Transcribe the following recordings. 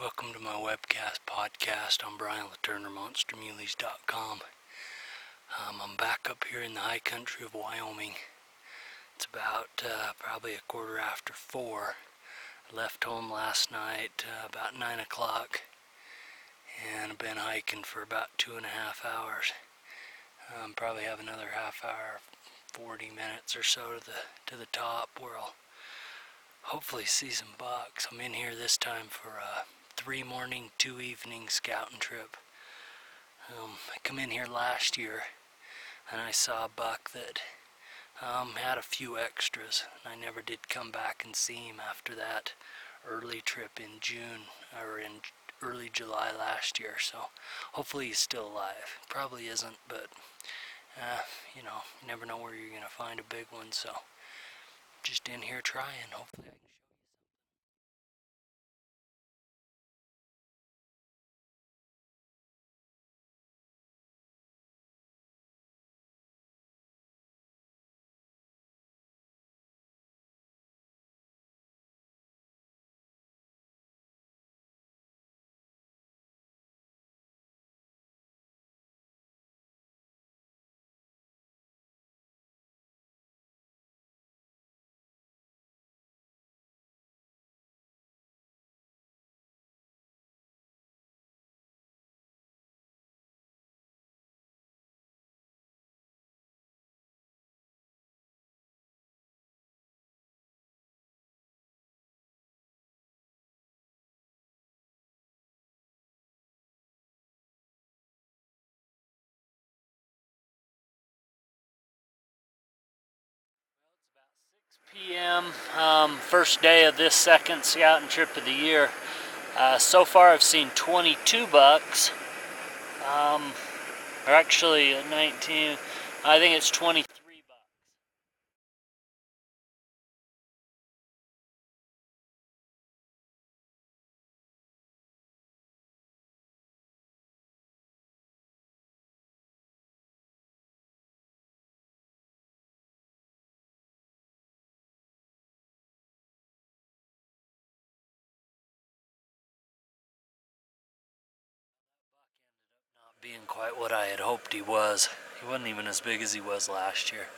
Welcome to my webcast podcast. I'm Brian Latimer, MonsterMuleys.com. Um, I'm back up here in the high country of Wyoming. It's about uh, probably a quarter after four. I left home last night uh, about nine o'clock, and I've been hiking for about two and a half hours. Um, probably have another half hour, 40 minutes or so to the to the top where I'll hopefully see some bucks. I'm in here this time for a three morning, two evening scouting trip. Um, I come in here last year and I saw a buck that um, had a few extras, and I never did come back and see him after that early trip in June or in early July last year. So hopefully he's still alive. Probably isn't, but uh, you know, you never know where you're gonna find a big one. So just in here trying. Hopefully I can. p.m. Um, first day of this second scouting trip of the year. Uh, so far I've seen 22 bucks. Um, or actually 19, I think it's 23 being quite what I had hoped he was. He wasn't even as big as he was last year.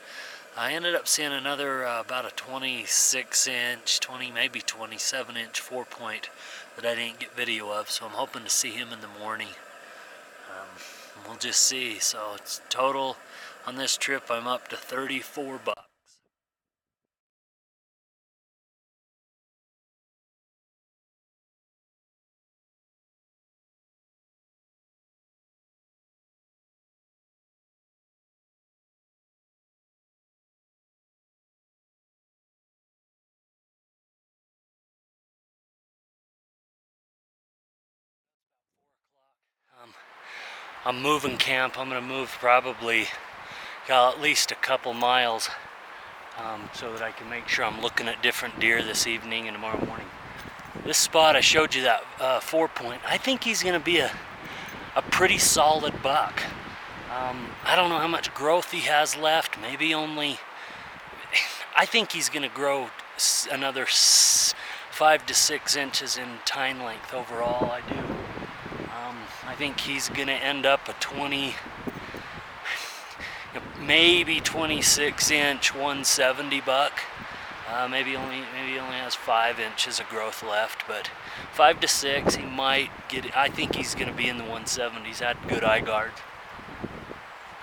I ended up seeing another uh, about a 26 inch, 20 maybe 27 inch four point that I didn't get video of, so I'm hoping to see him in the morning. Um, we'll just see. So it's total on this trip. I'm up to 34 bucks. I'm moving camp. I'm going to move probably got at least a couple miles um, so that I can make sure I'm looking at different deer this evening and tomorrow morning. This spot I showed you that uh, four point. I think he's going to be a a pretty solid buck. Um, I don't know how much growth he has left. Maybe only. I think he's going to grow another five to six inches in tine length overall. I do. I think he's going to end up a 20, maybe 26 inch 170 buck. Uh, maybe only maybe he only has five inches of growth left, but five to six, he might get. I think he's going to be in the 170s. Had good eye guards.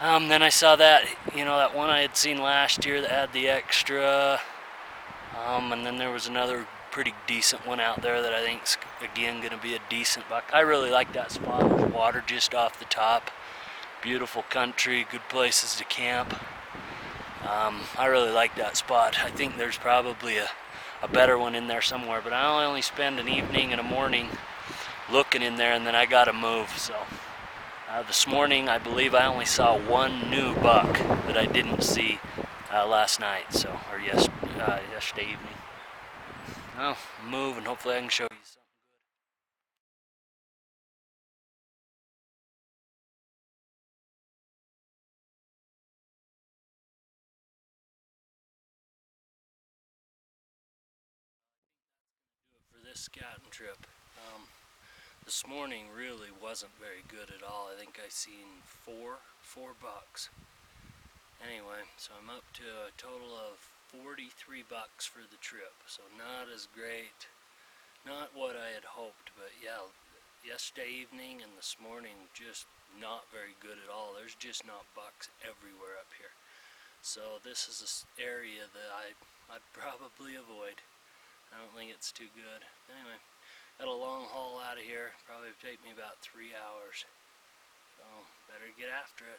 Um, then I saw that you know that one I had seen last year that had the extra, um, and then there was another pretty decent one out there that I think's again going to be a decent buck. I really like that spot. Water just off the top. Beautiful country, good places to camp. Um, I really like that spot. I think there's probably a, a better one in there somewhere, but I only spend an evening and a morning looking in there, and then I got to move. So uh, this morning, I believe I only saw one new buck that I didn't see uh, last night, so or yes, uh, yesterday evening. Well, move and hopefully I can show you something this scouting trip. Um, This morning really wasn't very good at all. I think I seen four, four bucks. Anyway, so I'm up to a total of 43 bucks for the trip. So not as great, not what I had hoped, but yeah, yesterday evening and this morning just not very good at all. There's just not bucks everywhere up here. So this is an area that I, I'd probably avoid. I don't think it's too good. Anyway, got a long haul out of here. Probably take me about three hours. So better get after it.